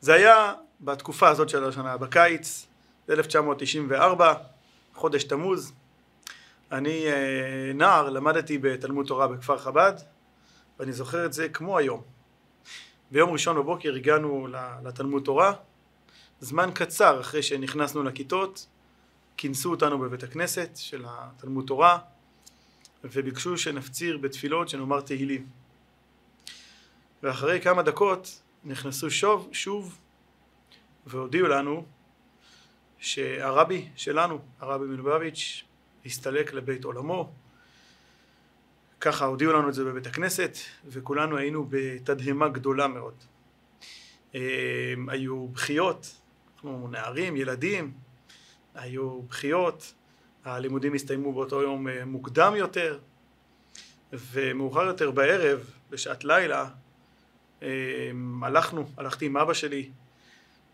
זה היה בתקופה הזאת של השנה, בקיץ, 1994, חודש תמוז. אני אה, נער, למדתי בתלמוד תורה בכפר חב"ד, ואני זוכר את זה כמו היום. ביום ראשון בבוקר הגענו לתלמוד תורה, זמן קצר אחרי שנכנסנו לכיתות, כינסו אותנו בבית הכנסת של התלמוד תורה, וביקשו שנפציר בתפילות שנאמר תהילים. ואחרי כמה דקות נכנסו שוב, שוב והודיעו לנו שהרבי שלנו, הרבי מלובביץ', הסתלק לבית עולמו. ככה הודיעו לנו את זה בבית הכנסת, וכולנו היינו בתדהמה גדולה מאוד. היו בכיות, אנחנו נערים, ילדים, היו בכיות, הלימודים הסתיימו באותו יום אה, מוקדם יותר, ומאוחר יותר בערב, בשעת לילה, אה, הלכנו, הלכתי עם אבא שלי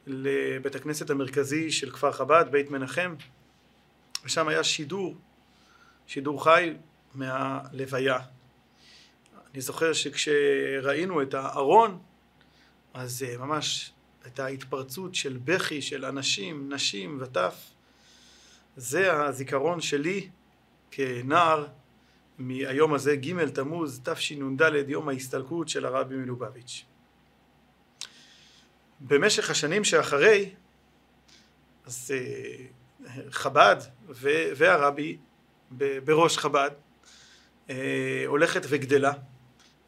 לבית הכנסת המרכזי של כפר חב"ד, בית מנחם, ושם היה שידור, שידור חי מהלוויה. אני זוכר שכשראינו את הארון, אז אה, ממש הייתה התפרצות של בכי של אנשים, נשים וטף. זה הזיכרון שלי כנער מהיום הזה, ג' תמוז תשנ"ד, יום ההסתלקות של הרבי מלובביץ'. במשך השנים שאחרי, אז אה, חב"ד והרבי בראש חב"ד אה, הולכת וגדלה,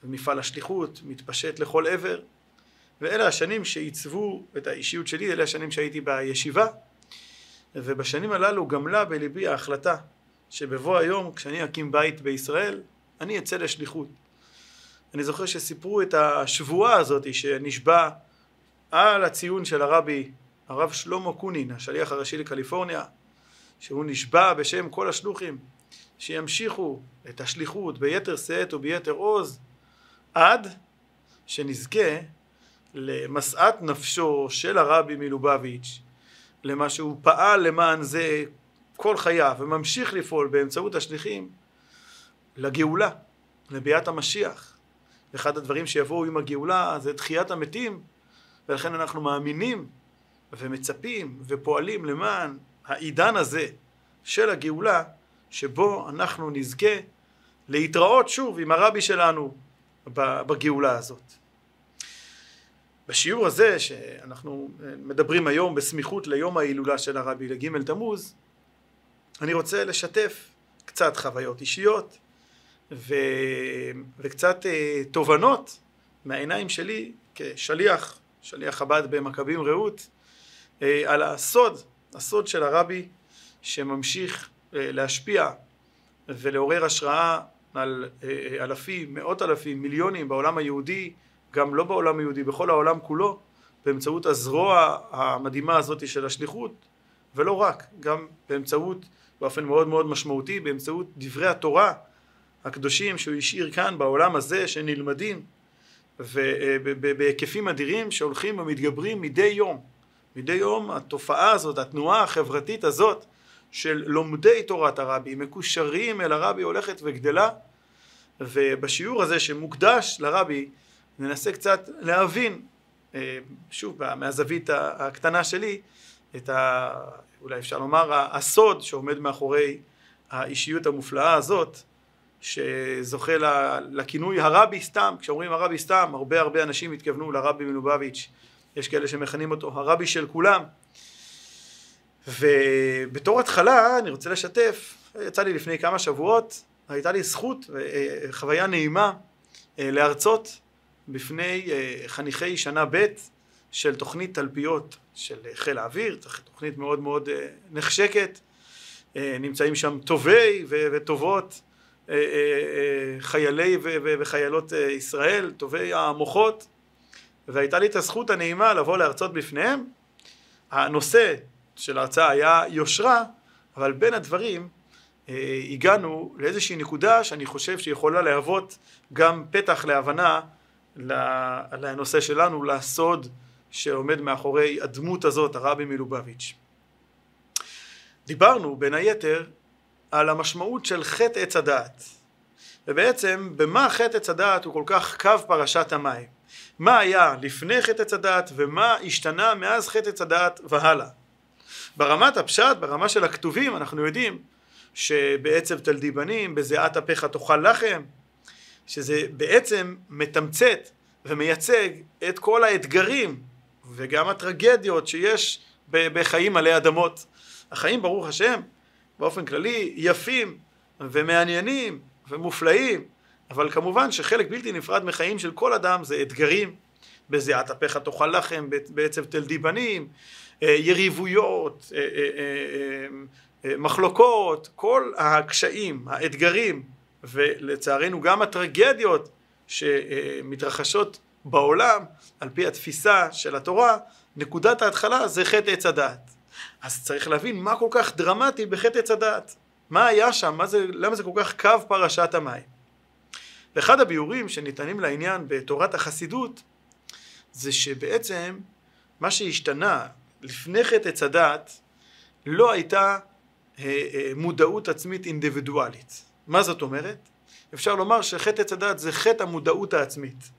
ומפעל השליחות מתפשט לכל עבר, ואלה השנים שעיצבו את האישיות שלי, אלה השנים שהייתי בישיבה, ובשנים הללו גמלה בליבי ההחלטה שבבוא היום, כשאני אקים בית בישראל, אני אצא לשליחות. אני זוכר שסיפרו את השבועה הזאת שנשבע על הציון של הרבי, הרב שלמה קונין, השליח הראשי לקליפורניה, שהוא נשבע בשם כל השלוחים, שימשיכו את השליחות ביתר שאת וביתר עוז, עד שנזכה למשאת נפשו של הרבי מלובביץ', למה שהוא פעל למען זה כל חייו וממשיך לפעול באמצעות השליחים לגאולה, לביאת המשיח. אחד הדברים שיבואו עם הגאולה זה תחיית המתים ולכן אנחנו מאמינים ומצפים ופועלים למען העידן הזה של הגאולה שבו אנחנו נזכה להתראות שוב עם הרבי שלנו בגאולה הזאת. בשיעור הזה שאנחנו מדברים היום בסמיכות ליום ההילולה של הרבי לג' תמוז אני רוצה לשתף קצת חוויות אישיות ו... וקצת אה, תובנות מהעיניים שלי כשליח, שליח חב"ד במכבים רעות אה, על הסוד, הסוד של הרבי שממשיך אה, להשפיע ולעורר השראה על אלפים, מאות אלפים, מיליונים בעולם היהודי גם לא בעולם היהודי, בכל העולם כולו, באמצעות הזרוע המדהימה הזאת של השליחות, ולא רק, גם באמצעות, באופן מאוד מאוד משמעותי, באמצעות דברי התורה הקדושים שהוא השאיר כאן בעולם הזה, שנלמדים, ובהיקפים אדירים שהולכים ומתגברים מדי יום. מדי יום התופעה הזאת, התנועה החברתית הזאת של לומדי תורת הרבי, מקושרים אל הרבי הולכת וגדלה, ובשיעור הזה שמוקדש לרבי ננסה קצת להבין, אה, שוב מהזווית הקטנה שלי, את ה... אולי אפשר לומר הסוד שעומד מאחורי האישיות המופלאה הזאת שזוכה לכינוי הרבי סתם, כשאומרים הרבי סתם הרבה הרבה אנשים התכוונו לרבי מלובביץ', יש כאלה שמכנים אותו הרבי של כולם. ובתור התחלה אני רוצה לשתף, יצא לי לפני כמה שבועות, הייתה לי זכות וחוויה אה, נעימה אה, להרצות בפני אה, חניכי שנה ב' של תוכנית תלפיות של חיל האוויר, תוכנית מאוד מאוד אה, נחשקת, אה, נמצאים שם טובי וטובות חיילי וחיילות ישראל, טובי המוחות, והייתה לי את הזכות הנעימה לבוא להרצות בפניהם. הנושא של ההרצאה היה יושרה, אבל בין הדברים הגענו לאיזושהי נקודה שאני חושב שיכולה להוות גם פתח להבנה לנושא שלנו, לסוד שעומד מאחורי הדמות הזאת, הרבי מלובביץ'. דיברנו בין היתר על המשמעות של חטא עץ הדעת, ובעצם במה חטא עץ הדעת הוא כל כך קו פרשת המים, מה היה לפני חטא עץ הדעת ומה השתנה מאז חטא עץ הדעת והלאה. ברמת הפשט, ברמה של הכתובים, אנחנו יודעים שבעצב תלדי בנים, בזיעת אפיך תאכל לחם, שזה בעצם מתמצת ומייצג את כל האתגרים וגם הטרגדיות שיש בחיים עלי אדמות. החיים ברוך השם באופן כללי יפים ומעניינים ומופלאים אבל כמובן שחלק בלתי נפרד מחיים של כל אדם זה אתגרים בזיעת אפיך תאכל לחם, בעצב תלדי בנים, אה, יריבויות, אה, אה, מחלוקות, כל הקשיים, האתגרים ולצערנו גם הטרגדיות שמתרחשות בעולם על פי התפיסה של התורה, נקודת ההתחלה זה חטא עץ הדעת. אז צריך להבין מה כל כך דרמטי בחטא עץ הדעת. מה היה שם? מה זה, למה זה כל כך קו פרשת המים? ואחד הביאורים שניתנים לעניין בתורת החסידות זה שבעצם מה שהשתנה לפני חטא עץ הדעת לא הייתה אה, אה, מודעות עצמית אינדיבידואלית. מה זאת אומרת? אפשר לומר שחטא עץ הדעת זה חטא המודעות העצמית.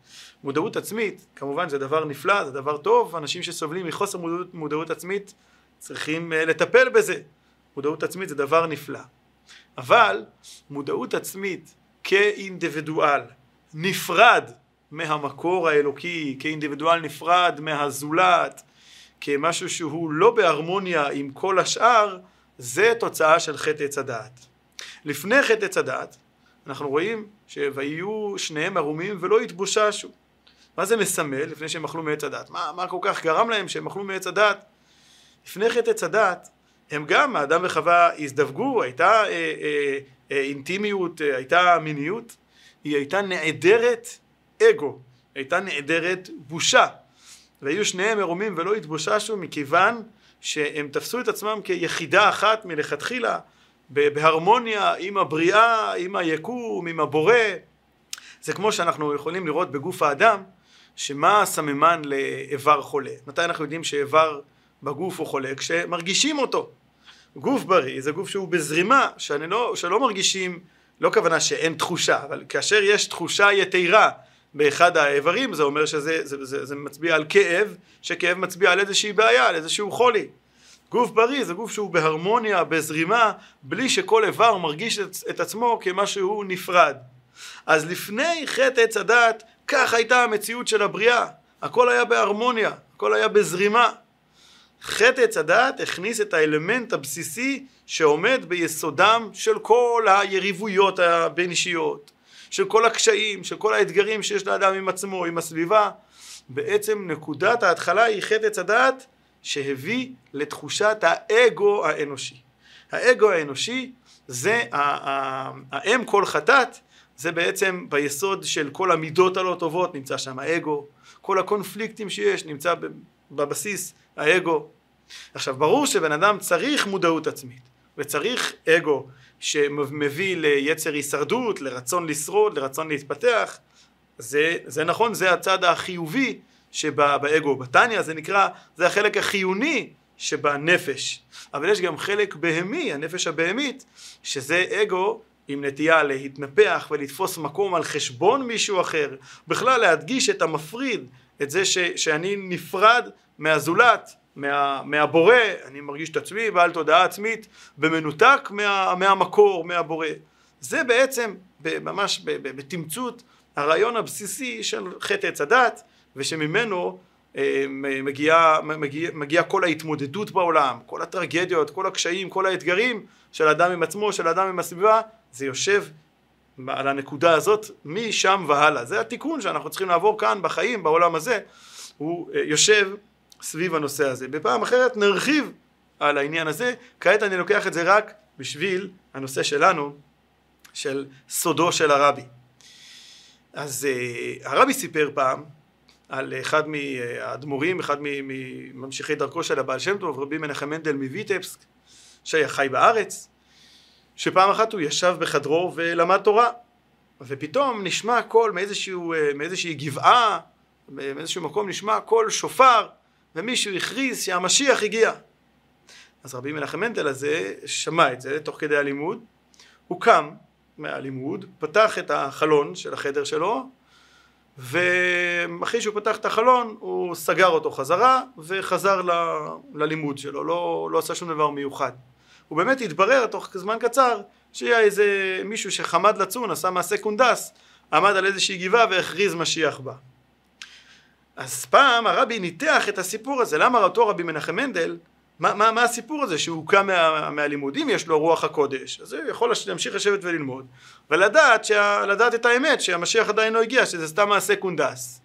מודעות עצמית, כמובן זה דבר נפלא, זה דבר טוב, אנשים שסובלים מחוסר מודעות, מודעות עצמית צריכים אה, לטפל בזה. מודעות עצמית זה דבר נפלא. אבל מודעות עצמית כאינדיבידואל נפרד מהמקור האלוקי, כאינדיבידואל נפרד מהזולת, כמשהו שהוא לא בהרמוניה עם כל השאר, זה תוצאה של חטא עץ הדעת. לפני חטא עץ הדעת, אנחנו רואים שויהיו שניהם ערומים ולא התבוששו. מה זה מסמל לפני שהם אכלו מעץ הדעת? מה, מה כל כך גרם להם שהם אכלו מעץ הדעת? לפני חטא עץ הדעת, הם גם, האדם וחווה הזדווגו, הייתה אה, אה, אה, אינטימיות, אה, הייתה מיניות, היא הייתה נעדרת אגו, הייתה נעדרת בושה. והיו שניהם ערומים ולא התבוששו מכיוון שהם תפסו את עצמם כיחידה אחת מלכתחילה בהרמוניה עם הבריאה, עם היקום, עם הבורא. זה כמו שאנחנו יכולים לראות בגוף האדם, שמה הסממן לאיבר חולה? מתי אנחנו יודעים שאיבר בגוף הוא חולה? כשמרגישים אותו. גוף בריא זה גוף שהוא בזרימה, לא, שלא מרגישים, לא כוונה שאין תחושה, אבל כאשר יש תחושה יתרה באחד האיברים זה אומר שזה זה, זה, זה מצביע על כאב, שכאב מצביע על איזושהי בעיה, על איזשהו חולי. גוף בריא זה גוף שהוא בהרמוניה, בזרימה, בלי שכל איבר מרגיש את, את עצמו כמשהו נפרד. אז לפני חטא עץ הדת, כך הייתה המציאות של הבריאה. הכל היה בהרמוניה, הכל היה בזרימה. חטא עץ הדת הכניס את האלמנט הבסיסי שעומד ביסודם של כל היריבויות הבין אישיות, של כל הקשיים, של כל האתגרים שיש לאדם עם עצמו, עם הסביבה. בעצם נקודת ההתחלה היא חטא עץ הדת שהביא לתחושת האגו האנושי. האגו האנושי זה האם כל חטאת, זה בעצם ביסוד של כל המידות הלא טובות נמצא שם האגו, כל הקונפליקטים שיש נמצא בבסיס האגו. עכשיו ברור שבן אדם צריך מודעות עצמית וצריך אגו שמביא ליצר הישרדות, לרצון לשרוד, לרצון להתפתח, זה, זה נכון, זה הצד החיובי שבאגו. בתניא זה נקרא, זה החלק החיוני שבנפש. אבל יש גם חלק בהמי, הנפש הבהמית, שזה אגו עם נטייה להתנפח ולתפוס מקום על חשבון מישהו אחר, בכלל להדגיש את המפריד, את זה ש, שאני נפרד מהזולת, מה, מהבורא, אני מרגיש את עצמי בעל תודעה עצמית במנותק מה, מהמקור, מהבורא. זה בעצם ממש בתמצות הרעיון הבסיסי של חטא עץ הדת ושממנו אה, מגיעה מגיע, מגיע כל ההתמודדות בעולם, כל הטרגדיות, כל הקשיים, כל האתגרים של אדם עם עצמו, של אדם עם הסביבה, זה יושב על הנקודה הזאת משם והלאה. זה התיקון שאנחנו צריכים לעבור כאן בחיים, בעולם הזה, הוא אה, יושב סביב הנושא הזה. בפעם אחרת נרחיב על העניין הזה, כעת אני לוקח את זה רק בשביל הנושא שלנו, של סודו של הרבי. אז uh, הרבי סיפר פעם על אחד מהאדמו"רים, אחד מממשיכי דרכו של הבעל שם טוב, רבי מנחם מנדל מויטבסק, שהיה חי בארץ, שפעם אחת הוא ישב בחדרו ולמד תורה, ופתאום נשמע קול אה, מאיזושהי גבעה, מאיזשהו מקום נשמע קול שופר, ומישהו הכריז שהמשיח הגיע. אז רבי מנחם מנדל הזה שמע את זה תוך כדי הלימוד, הוא קם מהלימוד, פתח את החלון של החדר שלו, ואחרי שהוא פתח את החלון הוא סגר אותו חזרה וחזר ל, ללימוד שלו, לא, לא עשה שום דבר מיוחד. הוא באמת התברר תוך זמן קצר שהיה איזה מישהו שחמד לצון, עשה מעשה קונדס, עמד על איזושהי גבעה והכריז משיח בה. אז פעם הרבי ניתח את הסיפור הזה, למה אותו רבי מנחם מנדל, מה, מה, מה הסיפור הזה שהוא קם מה, מהלימודים, יש לו רוח הקודש, אז הוא יכול להמשיך לשבת וללמוד, ולדעת שה, את האמת שהמשיח עדיין לא הגיע, שזה סתם מעשה קונדס.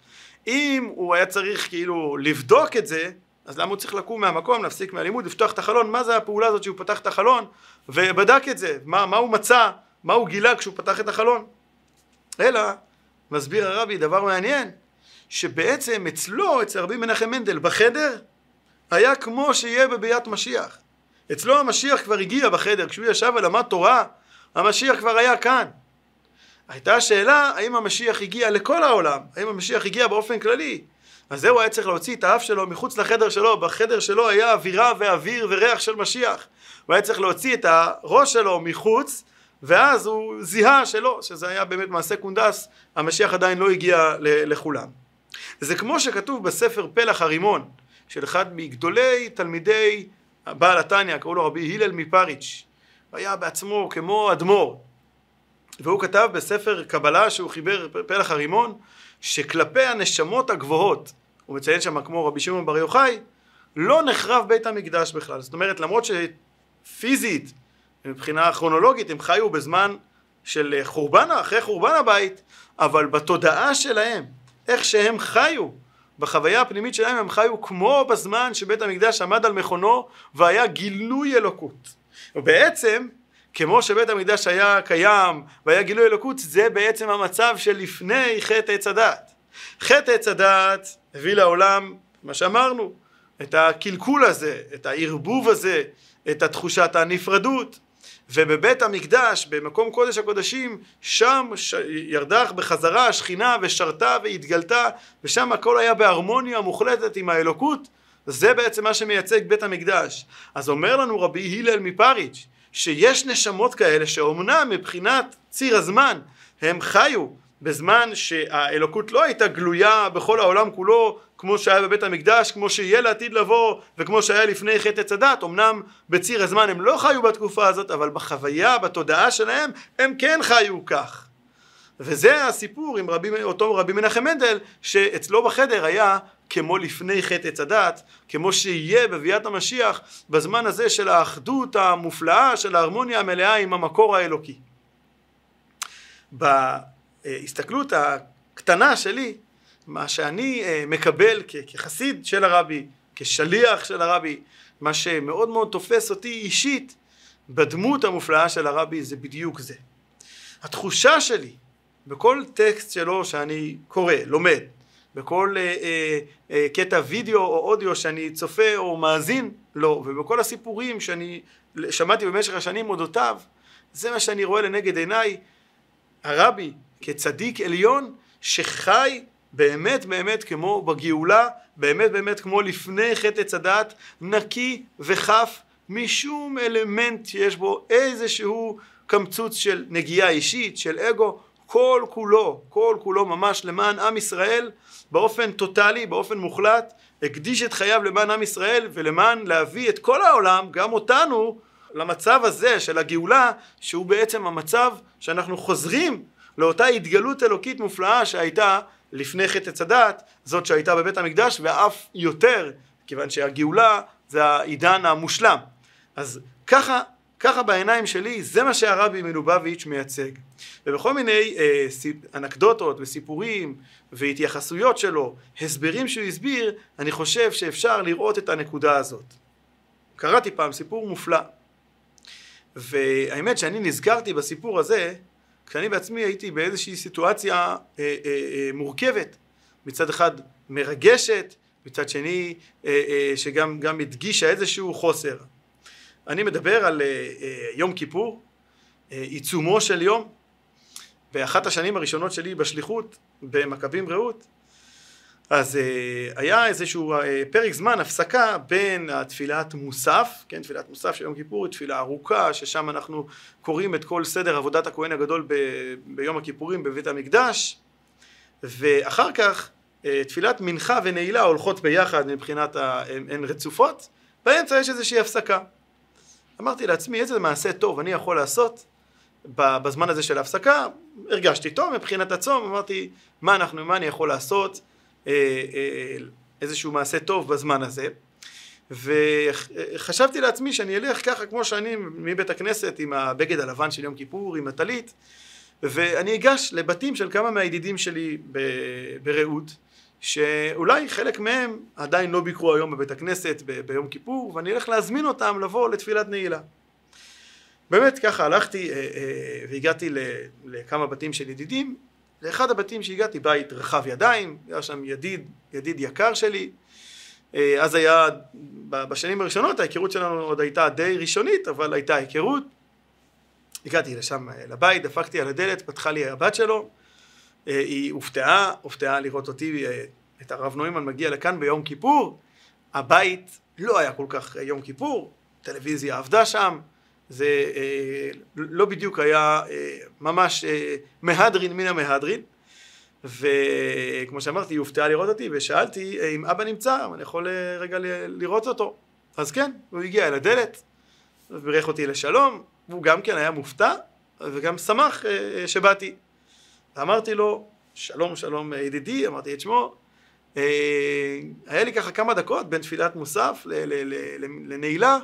אם הוא היה צריך כאילו לבדוק את זה, אז למה הוא צריך לקום מהמקום, להפסיק מהלימוד, לפתוח את החלון, מה זה הפעולה הזאת שהוא פתח את החלון ובדק את זה, מה, מה הוא מצא, מה הוא גילה כשהוא פתח את החלון. אלא, מסביר הרבי דבר מעניין, שבעצם אצלו, אצל רבי מנחם מנדל, בחדר, היה כמו שיהיה בביאת משיח. אצלו המשיח כבר הגיע בחדר, כשהוא ישב ולמד תורה, המשיח כבר היה כאן. הייתה השאלה האם המשיח הגיע לכל העולם, האם המשיח הגיע באופן כללי. אז זהו היה צריך להוציא את האף שלו מחוץ לחדר שלו, בחדר שלו היה אווירה ואוויר וריח של משיח. הוא היה צריך להוציא את הראש שלו מחוץ, ואז הוא זיהה שלא, שזה היה באמת מעשה קונדס, המשיח עדיין לא הגיע לכולם. זה כמו שכתוב בספר פלח הרימון, של אחד מגדולי תלמידי בעל התניא, קראו לו רבי הלל מפריץ', היה בעצמו כמו אדמו"ר, והוא כתב בספר קבלה שהוא חיבר פלח הרימון, שכלפי הנשמות הגבוהות, הוא מציין שם כמו רבי שמעון בר יוחאי, לא נחרב בית המקדש בכלל. זאת אומרת, למרות שפיזית, מבחינה כרונולוגית, הם חיו בזמן של חורבן, אחרי חורבן הבית, אבל בתודעה שלהם, איך שהם חיו, בחוויה הפנימית שלהם הם חיו כמו בזמן שבית המקדש עמד על מכונו והיה גילוי אלוקות. ובעצם, כמו שבית המקדש היה קיים והיה גילוי אלוקות, זה בעצם המצב שלפני חטא עץ הדעת. חטא עץ הדעת הביא לעולם, מה שאמרנו, את הקלקול הזה, את הערבוב הזה, את התחושת הנפרדות, ובבית המקדש, במקום קודש הקודשים, שם ש... ירדה בחזרה השכינה ושרתה והתגלתה, ושם הכל היה בהרמוניה מוחלטת עם האלוקות, זה בעצם מה שמייצג בית המקדש. אז אומר לנו רבי הלל מפריץ', שיש נשמות כאלה שאומנם מבחינת ציר הזמן הם חיו בזמן שהאלוקות לא הייתה גלויה בכל העולם כולו כמו שהיה בבית המקדש, כמו שיהיה לעתיד לבוא וכמו שהיה לפני חטא עץ הדת, אמנם בציר הזמן הם לא חיו בתקופה הזאת אבל בחוויה, בתודעה שלהם הם כן חיו כך וזה הסיפור עם רבי, אותו רבי מנחם מנדל שאצלו בחדר היה כמו לפני חטא עץ הדת, כמו שיהיה בביאת המשיח בזמן הזה של האחדות המופלאה של ההרמוניה המלאה עם המקור האלוקי. בהסתכלות הקטנה שלי, מה שאני אה, מקבל כחסיד של הרבי, כשליח של הרבי, מה שמאוד מאוד תופס אותי אישית בדמות המופלאה של הרבי זה בדיוק זה. התחושה שלי בכל טקסט שלו שאני קורא, לומד, בכל אה, אה, אה, קטע וידאו או אודיו שאני צופה או מאזין לו, ובכל הסיפורים שאני שמעתי במשך השנים אודותיו, זה מה שאני רואה לנגד עיניי, הרבי כצדיק עליון שחי באמת באמת כמו בגאולה, באמת באמת כמו לפני חטא הדעת, נקי וחף משום אלמנט שיש בו איזשהו קמצוץ של נגיעה אישית, של אגו, כל כולו, כל כולו ממש למען עם ישראל באופן טוטאלי, באופן מוחלט, הקדיש את חייו למען עם ישראל ולמען להביא את כל העולם, גם אותנו, למצב הזה של הגאולה, שהוא בעצם המצב שאנחנו חוזרים לאותה התגלות אלוקית מופלאה שהייתה לפני חטא עץ הדת, זאת שהייתה בבית המקדש, ואף יותר, כיוון שהגאולה זה העידן המושלם. אז ככה ככה בעיניים שלי זה מה שהרבי מלובביץ' מייצג. ובכל מיני אה, סיפ, אנקדוטות וסיפורים והתייחסויות שלו, הסברים שהוא הסביר, אני חושב שאפשר לראות את הנקודה הזאת. קראתי פעם סיפור מופלא, והאמת שאני נזכרתי בסיפור הזה כשאני בעצמי הייתי באיזושהי סיטואציה אה, אה, אה, מורכבת, מצד אחד מרגשת, מצד שני אה, אה, שגם הדגישה איזשהו חוסר. אני מדבר על אה, אה, יום כיפור, אה, עיצומו של יום, באחת השנים הראשונות שלי בשליחות במכבים רעות, אז היה איזשהו פרק זמן, הפסקה בין התפילת מוסף, כן, תפילת מוסף של יום כיפור, תפילה ארוכה, ששם אנחנו קוראים את כל סדר עבודת הכהן הגדול ב, ביום הכיפורים בבית המקדש, ואחר כך אה, תפילת מנחה ונעילה הולכות ביחד מבחינת, ה... הן רצופות, באמצע יש איזושהי הפסקה. אמרתי לעצמי איזה מעשה טוב אני יכול לעשות בזמן הזה של ההפסקה, הרגשתי טוב מבחינת הצום, אמרתי מה אנחנו, מה אני יכול לעשות, אה, אה, איזשהו מעשה טוב בזמן הזה. וחשבתי לעצמי שאני אלך ככה כמו שאני מבית הכנסת עם הבגד הלבן של יום כיפור, עם הטלית, ואני אגש לבתים של כמה מהידידים שלי ברעות, שאולי חלק מהם עדיין לא ביקרו היום בבית הכנסת ביום כיפור, ואני אלך להזמין אותם לבוא לתפילת נעילה. באמת ככה הלכתי אה, אה, והגעתי לכמה בתים של ידידים, לאחד הבתים שהגעתי בית רחב ידיים, היה שם ידיד, ידיד יקר שלי, אה, אז היה, בשנים הראשונות ההיכרות שלנו עוד הייתה די ראשונית, אבל הייתה היכרות. הגעתי לשם לבית, דפקתי על הדלת, פתחה לי הבת שלו, היא הופתעה, הופתעה לראות אותי, את הרב נוימן מגיע לכאן ביום כיפור, הבית לא היה כל כך יום כיפור, טלוויזיה עבדה שם, זה אה, לא בדיוק היה אה, ממש אה, מהדרין מן המהדרין. וכמו שאמרתי היא הופתעה לראות אותי ושאלתי אם אבא נמצא, אני יכול רגע לראות אותו? אז כן, הוא הגיע אל הדלת ובירך אותי לשלום והוא גם כן היה מופתע וגם שמח שבאתי. אמרתי לו שלום שלום ידידי, אמרתי את שמו. היה לי ככה כמה דקות בין תפילת מוסף לנעילה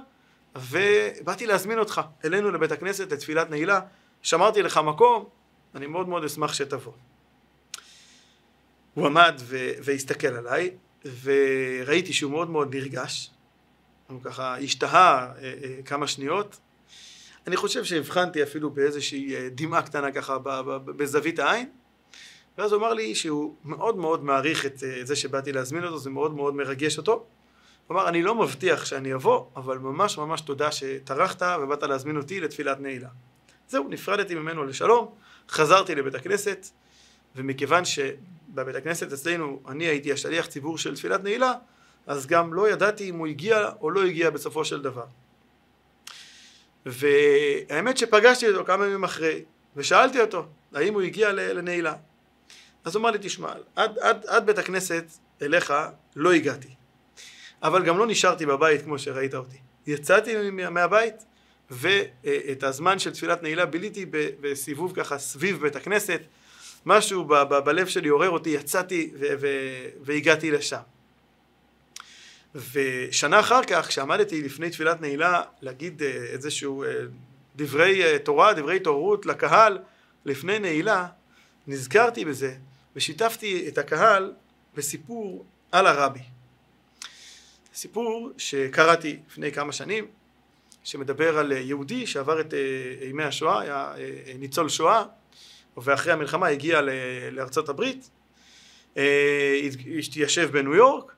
ובאתי להזמין אותך אלינו לבית הכנסת לתפילת נעילה, שמרתי לך מקום, אני מאוד מאוד אשמח שתבוא. הוא עמד ו- והסתכל עליי, וראיתי שהוא מאוד מאוד נרגש, הוא ככה השתהה אה, אה, כמה שניות, אני חושב שהבחנתי אפילו באיזושהי אה, דמעה קטנה ככה בזווית העין, ואז הוא אמר לי שהוא מאוד מאוד מעריך את זה שבאתי להזמין אותו, זה מאוד מאוד מרגש אותו, כלומר, אני לא מבטיח שאני אבוא, אבל ממש ממש תודה שטרחת ובאת להזמין אותי לתפילת נעילה. זהו, נפרדתי ממנו לשלום, חזרתי לבית הכנסת, ומכיוון שבבית הכנסת אצלנו אני הייתי השליח ציבור של תפילת נעילה, אז גם לא ידעתי אם הוא הגיע או לא הגיע בסופו של דבר. והאמת שפגשתי אותו כמה ימים אחרי, ושאלתי אותו, האם הוא הגיע לנעילה. אז הוא אמר לי, תשמע, עד, עד, עד בית הכנסת אליך לא הגעתי. אבל גם לא נשארתי בבית כמו שראית אותי. יצאתי מהבית ואת הזמן של תפילת נעילה ביליתי בסיבוב ככה סביב בית הכנסת, משהו ב- ב- בלב שלי עורר אותי, יצאתי ו- ו- והגעתי לשם. ושנה אחר כך, כשעמדתי לפני תפילת נעילה להגיד אה, איזשהו אה, דברי אה, תורה, דברי התעוררות לקהל לפני נעילה, נזכרתי בזה ושיתפתי את הקהל בסיפור על הרבי. סיפור שקראתי לפני כמה שנים, שמדבר על יהודי שעבר את אה, ימי השואה, היה אה, ניצול שואה, ואחרי המלחמה הגיע לארצות הברית, אה, התיישב בניו יורק,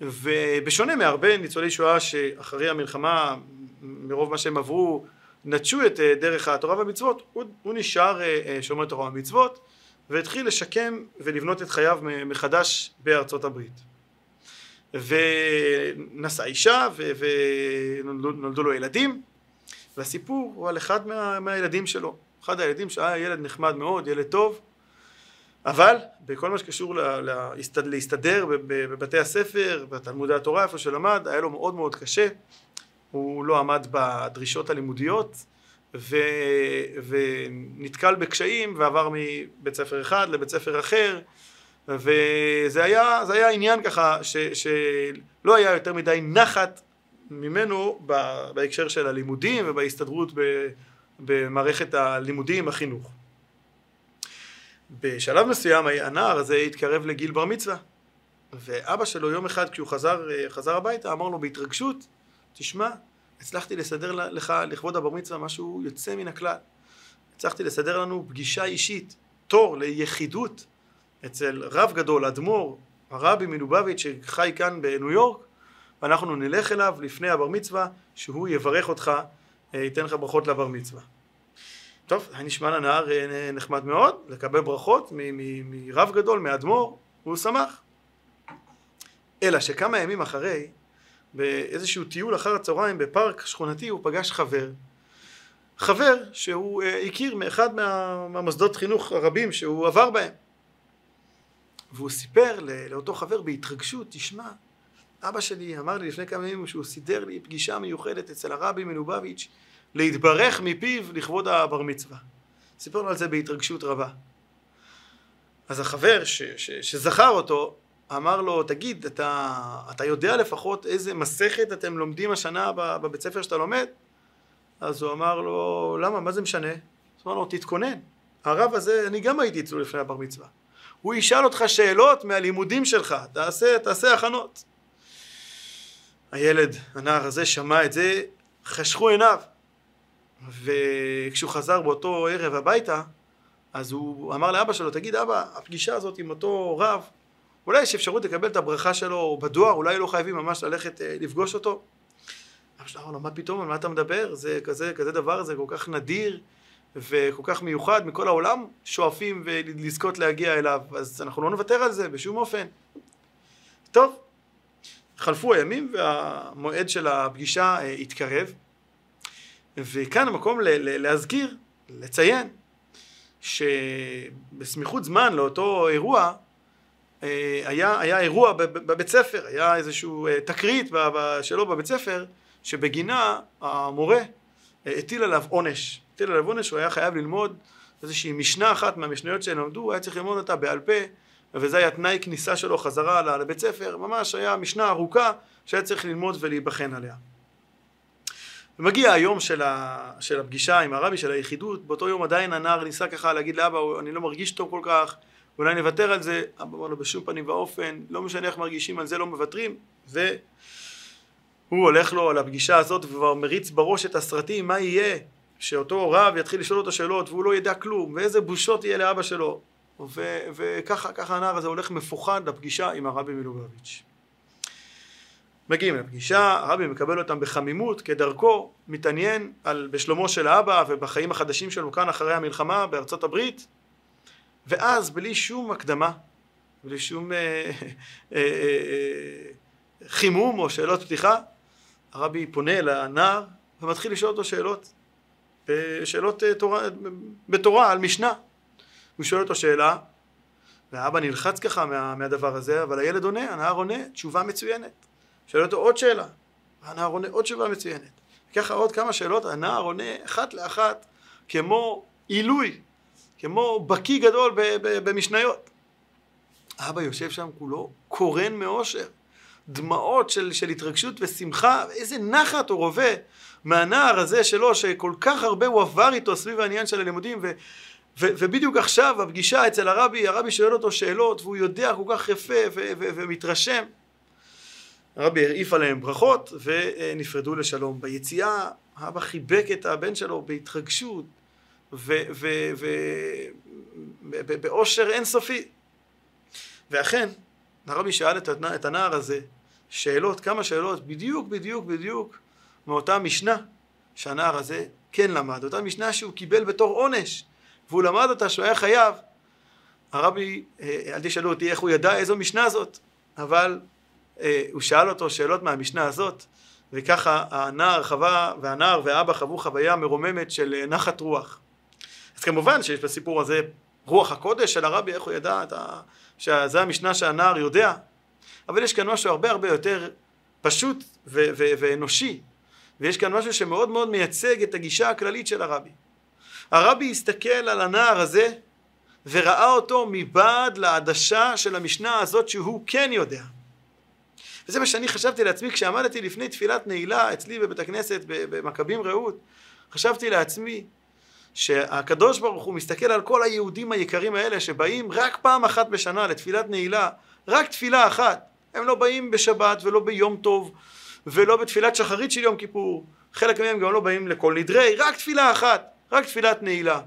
ובשונה מהרבה ניצולי שואה שאחרי המלחמה, מרוב מה שהם עברו, נטשו את דרך התורה והמצוות, הוא, הוא נשאר שומר תורה ומצוות, והתחיל לשקם ולבנות את חייו מחדש בארצות הברית. ונשא אישה ונולדו לו ילדים והסיפור הוא על אחד מה, מהילדים שלו. אחד הילדים שהיה ילד נחמד מאוד, ילד טוב אבל בכל מה שקשור לה, להסתד, להסתדר בבתי הספר, בתלמודי התורה איפה שלמד, היה לו מאוד מאוד קשה. הוא לא עמד בדרישות הלימודיות ו, ונתקל בקשיים ועבר מבית ספר אחד לבית ספר אחר וזה היה, היה עניין ככה ש, שלא היה יותר מדי נחת ממנו בהקשר של הלימודים ובהסתדרות במערכת הלימודים, החינוך. בשלב מסוים הנער הזה התקרב לגיל בר מצווה ואבא שלו יום אחד כשהוא חזר, חזר הביתה אמר לו בהתרגשות תשמע הצלחתי לסדר לך לכבוד הבר מצווה משהו יוצא מן הכלל הצלחתי לסדר לנו פגישה אישית, תור ליחידות אצל רב גדול, אדמו"ר, הרבי מלובביץ' שחי כאן בניו יורק, ואנחנו נלך אליו לפני הבר מצווה, שהוא יברך אותך, אה, ייתן לך ברכות לבר מצווה. טוב, נשמע לנער אה, נחמד מאוד, לקבל ברכות מרב גדול, מאדמו"ר, והוא שמח. אלא שכמה ימים אחרי, באיזשהו טיול אחר הצהריים בפארק שכונתי, הוא פגש חבר. חבר שהוא אה, הכיר מאחד מהמוסדות חינוך הרבים שהוא עבר בהם. והוא סיפר לאותו חבר בהתרגשות, תשמע, אבא שלי אמר לי לפני כמה ימים שהוא סידר לי פגישה מיוחדת אצל הרבי מלובביץ' להתברך מפיו לכבוד הבר מצווה. סיפר לו על זה בהתרגשות רבה. אז החבר ש, ש, שזכר אותו אמר לו, תגיד, אתה, אתה יודע לפחות איזה מסכת אתם לומדים השנה בבית ספר שאתה לומד? אז הוא אמר לו, למה, מה זה משנה? אז הוא אמר לו, תתכונן. הרב הזה, אני גם הייתי אצלו לפני הבר מצווה. הוא ישאל אותך שאלות מהלימודים שלך, תעשה, תעשה הכנות. הילד, הנער הזה, שמע את זה, חשכו עיניו. וכשהוא חזר באותו ערב הביתה, אז הוא אמר לאבא שלו, תגיד אבא, הפגישה הזאת עם אותו רב, אולי יש אפשרות לקבל את הברכה שלו בדואר, אולי לא חייבים ממש ללכת אה, לפגוש אותו? אבא שלו אמר לו, מה פתאום, על מה אתה מדבר? זה כזה, כזה דבר, זה כל כך נדיר וכל כך מיוחד, מכל העולם שואפים ולזכות להגיע אליו, אז אנחנו לא נוותר על זה בשום אופן. טוב, חלפו הימים והמועד של הפגישה אה, התקרב, וכאן המקום להזכיר, לציין, שבסמיכות זמן לאותו אירוע אה, היה, היה אירוע בבית ספר, היה איזשהו אה, תקרית שלו בבית ספר שבגינה המורה הטיל עליו עונש, הטיל עליו עונש, הוא היה חייב ללמוד איזושהי משנה אחת מהמשניות שהם למדו, הוא היה צריך ללמוד אותה בעל פה וזה היה תנאי כניסה שלו חזרה לבית ספר, ממש היה משנה ארוכה שהיה צריך ללמוד ולהיבחן עליה. ומגיע היום של, ה, של הפגישה עם הרבי, של היחידות, באותו יום עדיין הנער ניסה ככה להגיד לאבא, אני לא מרגיש טוב כל כך, אולי נוותר על זה, אבא אמר לו בשום פנים ואופן, לא משנה איך מרגישים על זה, לא מוותרים, והוא הולך לו על הפגישה הזאת וכבר מריץ בראש את הסרטים, מה יהיה, שאותו רב יתחיל לשאול אותו שאלות והוא לא ידע כלום, ואיזה בושות יהיה לאבא שלו, ו- וככה ככה הנער הזה הולך מפוחד לפגישה עם הרבי מלובביץ'. מגיעים לפגישה, הרבי מקבל אותם בחמימות, כדרכו, מתעניין על, בשלומו של האבא ובחיים החדשים שלו כאן אחרי המלחמה בארצות הברית, ואז בלי שום הקדמה, בלי שום אה, אה, אה, אה, חימום או שאלות פתיחה, הרבי פונה לנער ומתחיל לשאול אותו שאלות, שאלות אה, תורה, בתורה על משנה. הוא שואל אותו שאלה, והאבא נלחץ ככה מה, מהדבר הזה, אבל הילד עונה, הנער עונה, תשובה מצוינת. שואל אותו עוד שאלה, והנער עונה עוד תשובה מצוינת. וככה עוד כמה שאלות, הנער עונה אחת לאחת כמו עילוי, כמו בקיא גדול במשניות. האבא יושב שם כולו קורן מאושר, דמעות של, של התרגשות ושמחה, איזה נחת הוא רובה מהנער הזה שלו, שכל כך הרבה הוא עבר איתו סביב העניין של הלימודים, ו, ו, ובדיוק עכשיו הפגישה אצל הרבי, הרבי שואל אותו שאלות, והוא יודע כל כך יפה ו, ו, ומתרשם. הרבי הרעיף עליהם ברכות ונפרדו לשלום. ביציאה האבא חיבק את הבן שלו בהתרגשות ובאושר אינסופי. ואכן, הרבי שאל את הנער הזה שאלות, כמה שאלות, בדיוק בדיוק בדיוק מאותה משנה שהנער הזה כן למד, אותה משנה שהוא קיבל בתור עונש והוא למד אותה שהוא היה חייב. הרבי, אה, אל תשאלו אותי איך הוא ידע איזו משנה זאת, אבל אה, הוא שאל אותו שאלות מהמשנה הזאת, וככה הנער חווה, והנער והאבא חוו חוויה מרוממת של אה, נחת רוח. אז כמובן שיש בסיפור הזה רוח הקודש של הרבי, איך הוא ידע ה... שזה המשנה שהנער יודע, אבל יש כאן משהו הרבה הרבה יותר פשוט ו- ו- ואנושי, ויש כאן משהו שמאוד מאוד מייצג את הגישה הכללית של הרבי. הרבי הסתכל על הנער הזה וראה אותו מבעד לעדשה של המשנה הזאת שהוא כן יודע. וזה מה שאני חשבתי לעצמי כשעמדתי לפני תפילת נעילה אצלי בבית הכנסת במכבים רעות. חשבתי לעצמי שהקדוש ברוך הוא מסתכל על כל היהודים היקרים האלה שבאים רק פעם אחת בשנה לתפילת נעילה, רק תפילה אחת. הם לא באים בשבת ולא ביום טוב ולא בתפילת שחרית של יום כיפור. חלק מהם גם לא באים לכל נדרי, רק תפילה אחת. רק תפילת נעילה.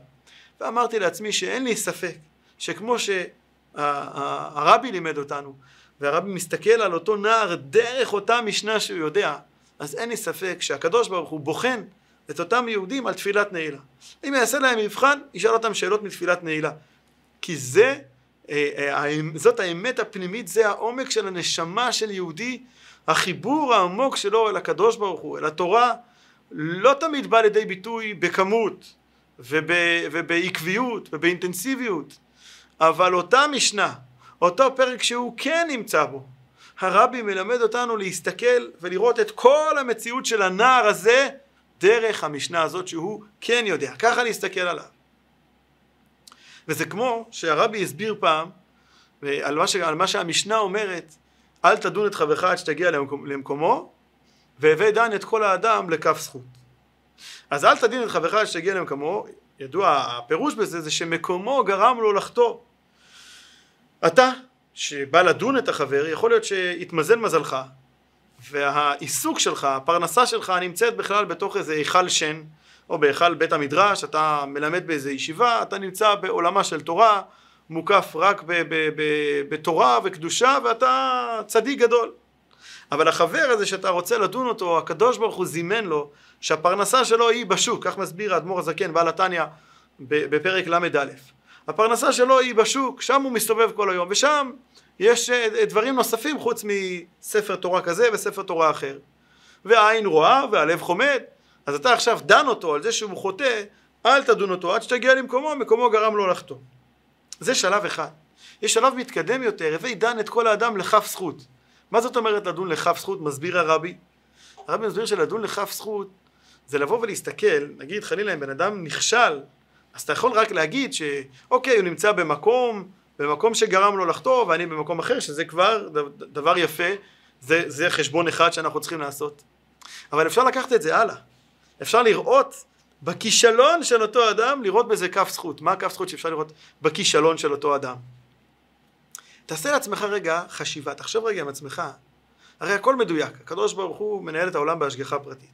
ואמרתי לעצמי שאין לי ספק שכמו שהרבי לימד אותנו, והרבי מסתכל על אותו נער דרך אותה משנה שהוא יודע, אז אין לי ספק שהקדוש ברוך הוא בוחן את אותם יהודים על תפילת נעילה. אם יעשה להם מבחן, ישאל אותם שאלות מתפילת נעילה. כי זה, אה, אה, זאת האמת הפנימית, זה העומק של הנשמה של יהודי, החיבור העמוק שלו אל הקדוש ברוך הוא, אל התורה, לא תמיד בא לידי ביטוי בכמות וב, ובעקביות ובאינטנסיביות, אבל אותה משנה, אותו פרק שהוא כן נמצא בו. הרבי מלמד אותנו להסתכל ולראות את כל המציאות של הנער הזה דרך המשנה הזאת שהוא כן יודע, ככה להסתכל עליו. וזה כמו שהרבי הסביר פעם על מה, ש, על מה שהמשנה אומרת, אל תדון את חברך עד שתגיע למקום, למקומו, והווה דן את כל האדם לכף זכות. אז אל תדין את חברך עד שתגיע למקומו, ידוע הפירוש בזה זה שמקומו גרם לו לחטוא. אתה שבא לדון את החבר, יכול להיות שהתמזל מזלך, והעיסוק שלך, הפרנסה שלך נמצאת בכלל בתוך איזה היכל שן, או בהיכל בית המדרש, אתה מלמד באיזה ישיבה, אתה נמצא בעולמה של תורה, מוקף רק ב- ב- ב- בתורה וקדושה, ואתה צדיק גדול. אבל החבר הזה שאתה רוצה לדון אותו, הקדוש ברוך הוא זימן לו שהפרנסה שלו היא בשוק, כך מסביר האדמו"ר הזקן בעל התניא בפרק ל"א. הפרנסה שלו היא בשוק, שם הוא מסתובב כל היום, ושם יש אה, דברים נוספים חוץ מספר תורה כזה וספר תורה אחר. והעין רואה והלב חומד, אז אתה עכשיו דן אותו על זה שהוא חוטא, אל תדון אותו עד שתגיע למקומו, מקומו גרם לו לחטוא. זה שלב אחד. יש שלב מתקדם יותר, הווי דן את כל האדם לכף זכות. מה זאת אומרת לדון לכף זכות? מסביר הרבי. הרבי מסביר שלדון לכף זכות זה לבוא ולהסתכל, נגיד חלילה אם בן אדם נכשל, אז אתה יכול רק להגיד שאוקיי, הוא נמצא במקום, במקום שגרם לו לחטוא, ואני במקום אחר, שזה כבר דבר יפה, זה, זה חשבון אחד שאנחנו צריכים לעשות. אבל אפשר לקחת את זה הלאה. אפשר לראות בכישלון של אותו אדם, לראות בזה כף זכות. מה הכף זכות שאפשר לראות בכישלון של אותו אדם? תעשה לעצמך רגע חשיבה, תחשוב רגע עם עצמך, הרי הכל מדויק, הקדוש ברוך הוא מנהל את העולם בהשגחה פרטית.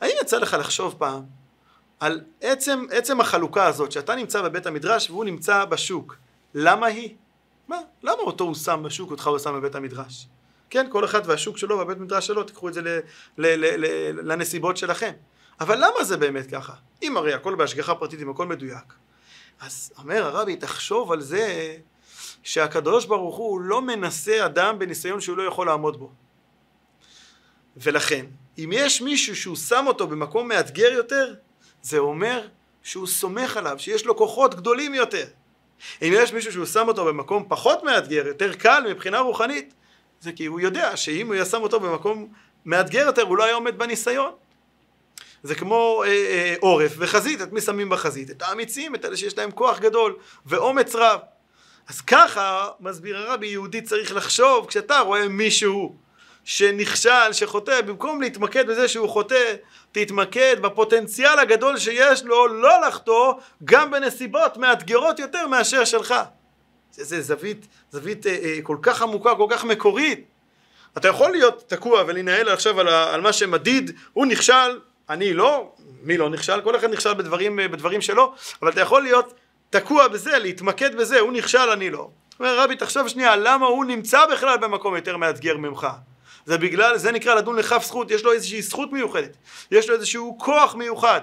האם יצא לך לחשוב פעם על עצם, עצם החלוקה הזאת, שאתה נמצא בבית המדרש והוא נמצא בשוק, למה היא? מה? למה אותו הוא שם בשוק, אותך הוא שם בבית המדרש? כן, כל אחד והשוק שלו והבית מדרש שלו, תיקחו את זה ל, ל, ל, ל, לנסיבות שלכם. אבל למה זה באמת ככה? אם הרי הכל בהשגחה פרטית, אם הכל מדויק. אז אומר הרבי, תחשוב על זה שהקדוש ברוך הוא לא מנסה אדם בניסיון שהוא לא יכול לעמוד בו. ולכן, אם יש מישהו שהוא שם אותו במקום מאתגר יותר, זה אומר שהוא סומך עליו, שיש לו כוחות גדולים יותר. אם יש מישהו שהוא שם אותו במקום פחות מאתגר, יותר קל מבחינה רוחנית, זה כי הוא יודע שאם הוא ישם אותו במקום מאתגר יותר, הוא לא היה עומד בניסיון. זה כמו אה, אה, עורף וחזית, את מי שמים בחזית? את האמיצים, את אלה שיש להם כוח גדול ואומץ רב. אז ככה, מסביר הרבי, יהודי צריך לחשוב, כשאתה רואה מישהו שנכשל, שחוטא, במקום להתמקד בזה שהוא חוטא, תתמקד בפוטנציאל הגדול שיש לו לא לחטוא גם בנסיבות מאתגרות יותר מאשר שלך. זה, זה זווית, זווית אה, אה, כל כך עמוקה, כל כך מקורית. אתה יכול להיות תקוע ולהנהל עכשיו על, על מה שמדיד, הוא נכשל, אני לא, מי לא נכשל? כל אחד נכשל בדברים, אה, בדברים שלו, אבל אתה יכול להיות תקוע בזה, להתמקד בזה, הוא נכשל, אני לא. אומר רבי, תחשוב שנייה, למה הוא נמצא בכלל במקום יותר מאתגר ממך? זה בגלל, זה נקרא לדון לכף זכות, יש לו איזושהי זכות מיוחדת, יש לו איזשהו כוח מיוחד.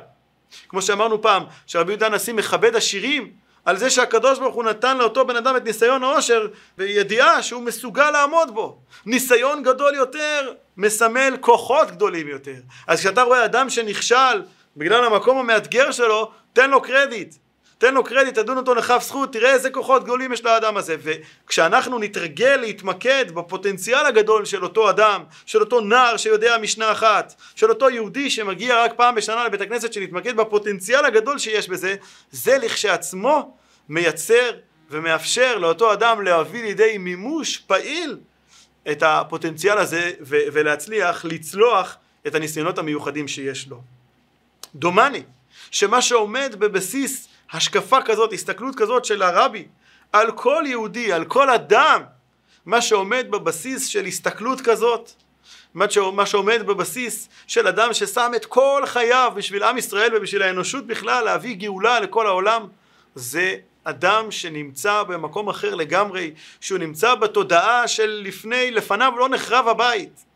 כמו שאמרנו פעם, שרבי יהודה הנשיא מכבד עשירים על זה שהקדוש ברוך הוא נתן לאותו בן אדם את ניסיון העושר וידיעה שהוא מסוגל לעמוד בו. ניסיון גדול יותר מסמל כוחות גדולים יותר. אז כשאתה רואה אדם שנכשל בגלל המקום המאתגר שלו, תן לו קרדיט. תן לו קרדיט, תדון אותו לכף זכות, תראה איזה כוחות גדולים יש לאדם הזה. וכשאנחנו נתרגל להתמקד בפוטנציאל הגדול של אותו אדם, של אותו נער שיודע משנה אחת, של אותו יהודי שמגיע רק פעם בשנה לבית הכנסת, שנתמקד בפוטנציאל הגדול שיש בזה, זה לכשעצמו מייצר ומאפשר לאותו אדם להביא לידי מימוש פעיל את הפוטנציאל הזה ולהצליח לצלוח את הניסיונות המיוחדים שיש לו. דומני שמה שעומד בבסיס השקפה כזאת, הסתכלות כזאת של הרבי על כל יהודי, על כל אדם, מה שעומד בבסיס של הסתכלות כזאת, מה שעומד בבסיס של אדם ששם את כל חייו בשביל עם ישראל ובשביל האנושות בכלל להביא גאולה לכל העולם, זה אדם שנמצא במקום אחר לגמרי, שהוא נמצא בתודעה של לפני, לפניו לא נחרב הבית.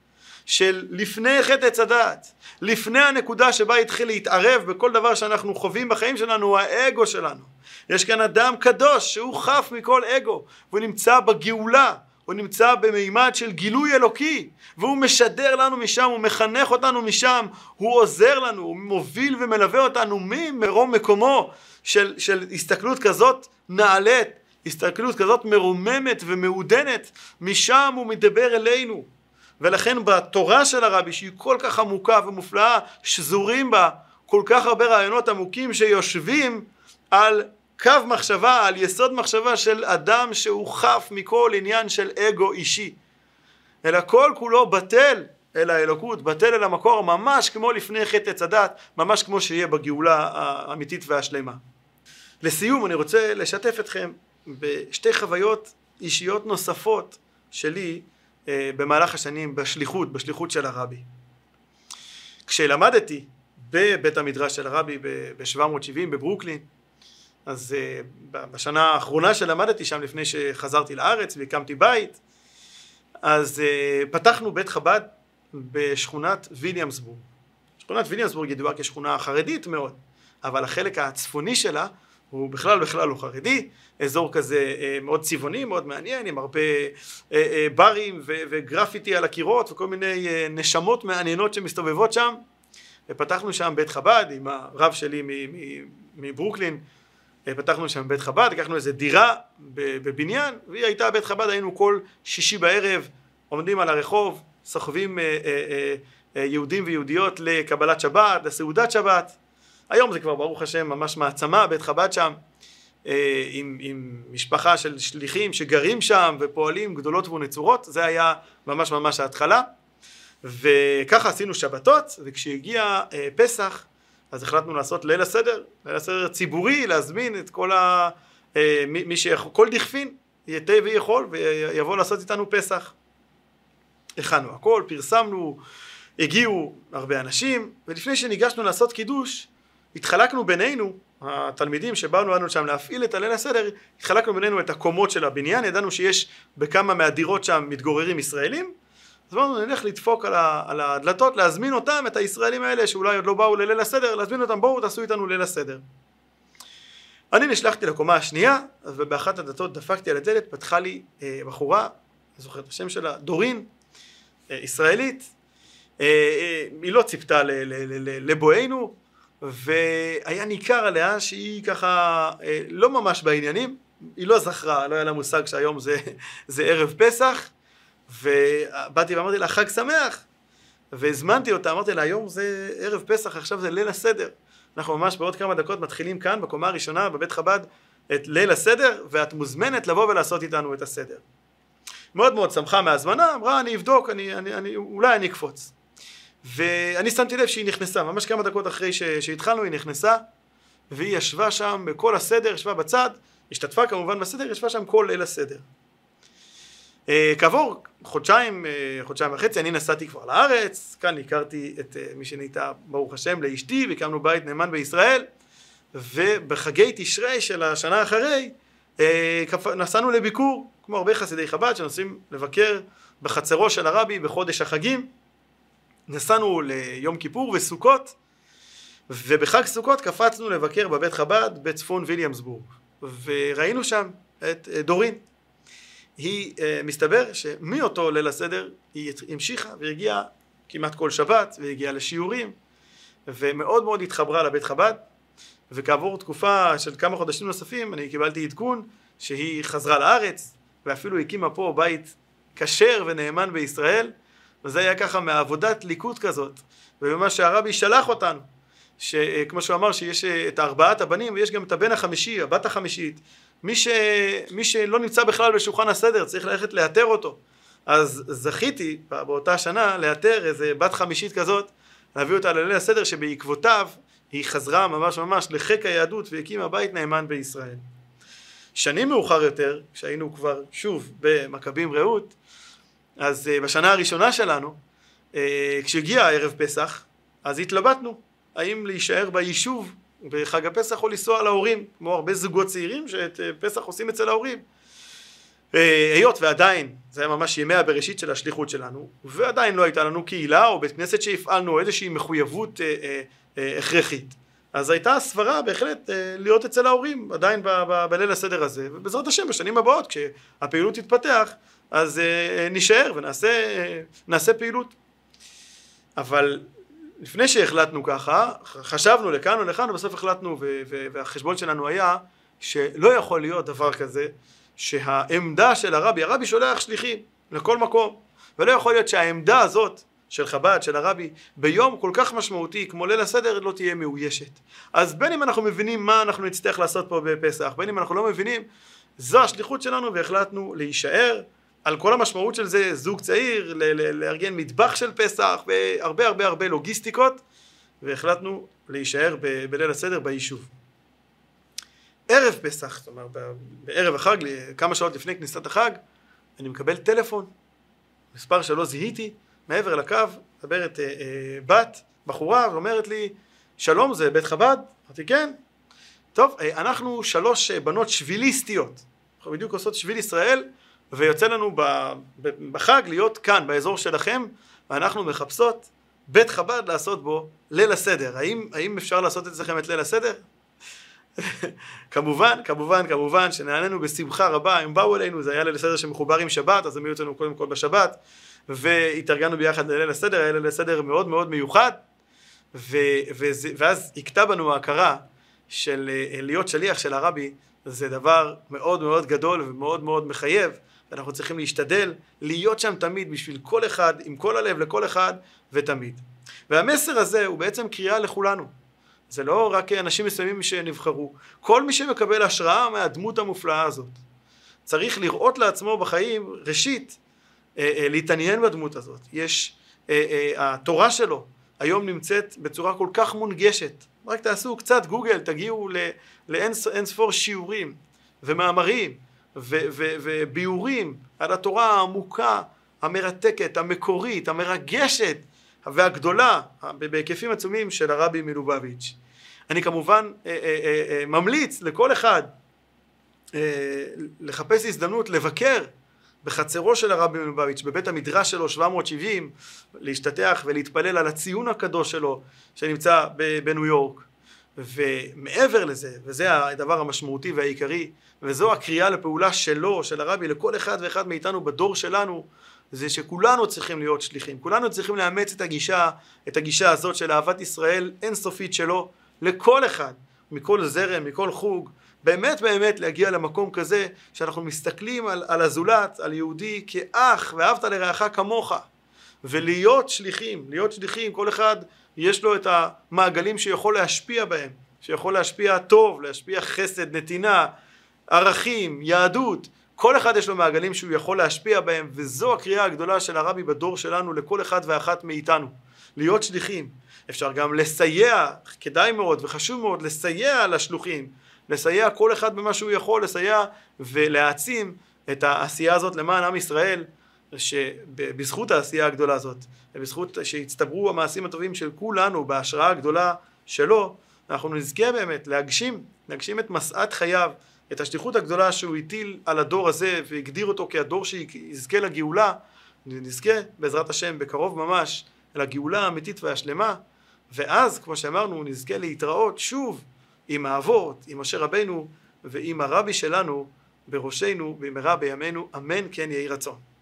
של לפני חטא עץ הדעת, לפני הנקודה שבה התחיל להתערב בכל דבר שאנחנו חווים בחיים שלנו, הוא האגו שלנו. יש כאן אדם קדוש שהוא חף מכל אגו, והוא נמצא בגאולה, הוא נמצא במימד של גילוי אלוקי, והוא משדר לנו משם, הוא מחנך אותנו משם, הוא עוזר לנו, הוא מוביל ומלווה אותנו ממרום מקומו של, של הסתכלות כזאת נעלית, הסתכלות כזאת מרוממת ומעודנת, משם הוא מדבר אלינו. ולכן בתורה של הרבי שהיא כל כך עמוקה ומופלאה, שזורים בה כל כך הרבה רעיונות עמוקים שיושבים על קו מחשבה, על יסוד מחשבה של אדם שהוא חף מכל עניין של אגו אישי. אלא כל כולו בטל אל האלוקות, בטל אל המקור, ממש כמו לפני חטא עץ הדת, ממש כמו שיהיה בגאולה האמיתית והשלמה. לסיום אני רוצה לשתף אתכם בשתי חוויות אישיות נוספות שלי במהלך השנים בשליחות, בשליחות של הרבי. כשלמדתי בבית המדרש של הרבי ב-770 בברוקלין, אז אה, בשנה האחרונה שלמדתי שם לפני שחזרתי לארץ והקמתי בית, אז אה, פתחנו בית חב"ד בשכונת ויליאמסבורג. שכונת ויליאמסבורג ידועה כשכונה חרדית מאוד, אבל החלק הצפוני שלה הוא בכלל בכלל לא חרדי, אזור כזה אה, מאוד צבעוני, מאוד מעניין, עם הרבה אה, אה, ברים וגרפיטי על הקירות וכל מיני נשמות מעניינות שמסתובבות שם. ופתחנו שם בית חב"ד עם הרב שלי מברוקלין, פתחנו שם בית חב"ד, לקחנו איזה דירה בבניין, והיא הייתה בית חב"ד, היינו כל שישי בערב עומדים על הרחוב, סוחבים יהודים ויהודיות לקבלת שבת, לסעודת שבת. היום זה כבר ברוך השם ממש מעצמה, בית חב"ד שם, אה, עם, עם משפחה של שליחים שגרים שם ופועלים גדולות ונצורות, זה היה ממש ממש ההתחלה. וככה עשינו שבתות, וכשהגיע אה, פסח, אז החלטנו לעשות ליל הסדר, ליל הסדר ציבורי, להזמין את כל ה... אה, מי, מי שיכול, כל דכפין, יתה ויכול, ויבוא לעשות איתנו פסח. הכנו הכל, פרסמנו, הגיעו הרבה אנשים, ולפני שניגשנו לעשות קידוש, התחלקנו בינינו, התלמידים שבאנו לנו שם להפעיל את הליל הסדר, התחלקנו בינינו את הקומות של הבניין, ידענו שיש בכמה מהדירות שם מתגוררים ישראלים, אז אמרנו נלך לדפוק על, ה, על הדלתות, להזמין אותם, את הישראלים האלה שאולי עוד לא באו לליל הסדר, להזמין אותם בואו תעשו איתנו ליל הסדר. אני נשלחתי לקומה השנייה, ובאחת הדלתות דפקתי על הדלת, פתחה לי אה, בחורה, אני זוכר את השם שלה, דורין, אה, ישראלית, אה, אה, היא לא ציפתה לבואנו, והיה ניכר עליה שהיא ככה אה, לא ממש בעניינים, היא לא זכרה, לא היה לה מושג שהיום זה, זה ערב פסח, ובאתי ואמרתי לה חג שמח, והזמנתי אותה, אמרתי לה היום זה ערב פסח, עכשיו זה ליל הסדר. אנחנו ממש בעוד כמה דקות מתחילים כאן בקומה הראשונה בבית חב"ד את ליל הסדר, ואת מוזמנת לבוא ולעשות איתנו את הסדר. מאוד מאוד שמחה מההזמנה, אמרה אני אבדוק, אני, אני, אני, אולי אני אקפוץ. ואני שמתי לב שהיא נכנסה, ממש כמה דקות אחרי ש... שהתחלנו היא נכנסה והיא ישבה שם בכל הסדר, ישבה בצד, השתתפה כמובן בסדר, ישבה שם כל ליל הסדר. Uh, כעבור חודשיים, uh, חודשיים וחצי, אני נסעתי כבר לארץ, כאן הכרתי את uh, מי שנהייתה ברוך השם לאשתי והקמנו בית נאמן בישראל ובחגי תשרי של השנה אחרי uh, נסענו לביקור, כמו הרבה חסידי חב"ד שנוסעים לבקר בחצרו של הרבי בחודש החגים נסענו ליום כיפור וסוכות ובחג סוכות קפצנו לבקר בבית חב"ד בצפון ויליאמסבורג וראינו שם את דורין. היא אה, מסתבר שמאותו ליל הסדר היא המשיכה והגיעה כמעט כל שבת והגיעה לשיעורים ומאוד מאוד התחברה לבית חב"ד וכעבור תקופה של כמה חודשים נוספים אני קיבלתי עדכון שהיא חזרה לארץ ואפילו הקימה פה בית כשר ונאמן בישראל וזה היה ככה מעבודת ליקוט כזאת, ובמה שהרבי שלח אותנו, שכמו שהוא אמר שיש את ארבעת הבנים ויש גם את הבן החמישי, הבת החמישית, מי, ש... מי שלא נמצא בכלל בשולחן הסדר צריך ללכת לאתר אותו, אז זכיתי באותה שנה לאתר איזה בת חמישית כזאת, להביא אותה לליל הסדר שבעקבותיו היא חזרה ממש ממש לחיק היהדות והקימה בית נאמן בישראל. שנים מאוחר יותר, כשהיינו כבר שוב במכבים רעות, אז uh, בשנה הראשונה שלנו, uh, כשהגיע ערב פסח, אז התלבטנו האם להישאר ביישוב בחג הפסח או לנסוע להורים, כמו הרבה זוגות צעירים שאת uh, פסח עושים אצל ההורים. היות ועדיין, זה היה ממש ימי הבראשית של השליחות שלנו, ועדיין לא הייתה לנו קהילה או בית כנסת שהפעלנו איזושהי מחויבות uh, uh, uh, הכרחית. אז הייתה סברה בהחלט להיות אצל ההורים עדיין בליל הסדר הזה, ובעזרת השם בשנים הבאות כשהפעילות תתפתח אז uh, נישאר ונעשה פעילות. אבל לפני שהחלטנו ככה, חשבנו לכאן ולכאן ובסוף החלטנו והחשבון שלנו היה שלא יכול להיות דבר כזה שהעמדה של הרבי, הרבי שולח שליחים לכל מקום ולא יכול להיות שהעמדה הזאת של חב"ד, של הרבי, ביום כל כך משמעותי כמו ליל הסדר לא תהיה מאוישת. אז בין אם אנחנו מבינים מה אנחנו נצטרך לעשות פה בפסח, בין אם אנחנו לא מבינים, זו השליחות שלנו והחלטנו להישאר על כל המשמעות של זה, זוג צעיר, לארגן מטבח של פסח והרבה הרבה הרבה לוגיסטיקות והחלטנו להישאר ב- בליל הסדר ביישוב. ערב פסח, זאת אומרת בערב החג, כמה שעות לפני כניסת החג, אני מקבל טלפון, מספר שלא זיהיתי, מעבר לקו, מדברת אה, אה, בת, בחורה, ואומרת לי, שלום זה בית חב"ד? אמרתי כן. טוב, אה, אנחנו שלוש אה, בנות שביליסטיות, אנחנו בדיוק עושות שביל ישראל, ויוצא לנו בחג להיות כאן, באזור שלכם, ואנחנו מחפשות בית חב"ד לעשות בו ליל הסדר. האם, האם אפשר לעשות אצלכם את ליל הסדר? כמובן, כמובן, כמובן, שנענינו בשמחה רבה, הם באו אלינו, זה היה ליל הסדר שמחובר עם שבת, אז הם היו אצלנו קודם כל בשבת, והתארגנו ביחד לליל הסדר, היה ליל הסדר מאוד מאוד מיוחד, ו, וזה, ואז הכתה בנו ההכרה של אה, להיות שליח של הרבי, זה דבר מאוד מאוד גדול ומאוד מאוד מחייב, ואנחנו צריכים להשתדל להיות שם תמיד בשביל כל אחד, עם כל הלב לכל אחד ותמיד. והמסר הזה הוא בעצם קריאה לכולנו. זה לא רק אנשים מסוימים שנבחרו, כל מי שמקבל השראה מהדמות המופלאה הזאת. צריך לראות לעצמו בחיים, ראשית, אה, אה, להתעניין בדמות הזאת. יש, אה, התורה שלו היום נמצאת בצורה כל כך מונגשת. רק תעשו קצת גוגל, תגיעו לאין ספור שיעורים ומאמרים וביאורים על התורה העמוקה, המרתקת, המקורית, המרגשת והגדולה בהיקפים עצומים של הרבי מלובביץ'. אני כמובן ממליץ לכל אחד לחפש הזדמנות לבקר בחצרו של הרבי מלובביץ', בבית המדרש שלו 770, להשתטח ולהתפלל על הציון הקדוש שלו שנמצא בניו יורק. ומעבר לזה, וזה הדבר המשמעותי והעיקרי, וזו הקריאה לפעולה שלו, של הרבי, לכל אחד ואחד מאיתנו בדור שלנו, זה שכולנו צריכים להיות שליחים, כולנו צריכים לאמץ את הגישה, את הגישה הזאת של אהבת ישראל אינסופית שלו, לכל אחד, מכל זרם, מכל חוג, באמת באמת להגיע למקום כזה שאנחנו מסתכלים על, על הזולת, על יהודי כאח ואהבת לרעך כמוך. ולהיות שליחים, להיות שליחים, כל אחד יש לו את המעגלים שיכול להשפיע בהם, שיכול להשפיע טוב, להשפיע חסד, נתינה, ערכים, יהדות, כל אחד יש לו מעגלים שהוא יכול להשפיע בהם וזו הקריאה הגדולה של הרבי בדור שלנו לכל אחד ואחת מאיתנו, להיות שליחים. אפשר גם לסייע, כדאי מאוד וחשוב מאוד לסייע לשלוחים, לסייע כל אחד במה שהוא יכול, לסייע ולהעצים את העשייה הזאת למען עם ישראל, שבזכות העשייה הגדולה הזאת, ובזכות שהצטברו המעשים הטובים של כולנו בהשראה הגדולה שלו, אנחנו נזכה באמת להגשים, להגשים את משאת חייו, את השליחות הגדולה שהוא הטיל על הדור הזה והגדיר אותו כהדור שיזכה לגאולה, נזכה בעזרת השם בקרוב ממש לגאולה האמיתית והשלמה, ואז כמו שאמרנו נזכה להתראות שוב עם האבות, עם משה רבנו ועם הרבי שלנו בראשנו במהרה בימינו, אמן כן יהי רצון.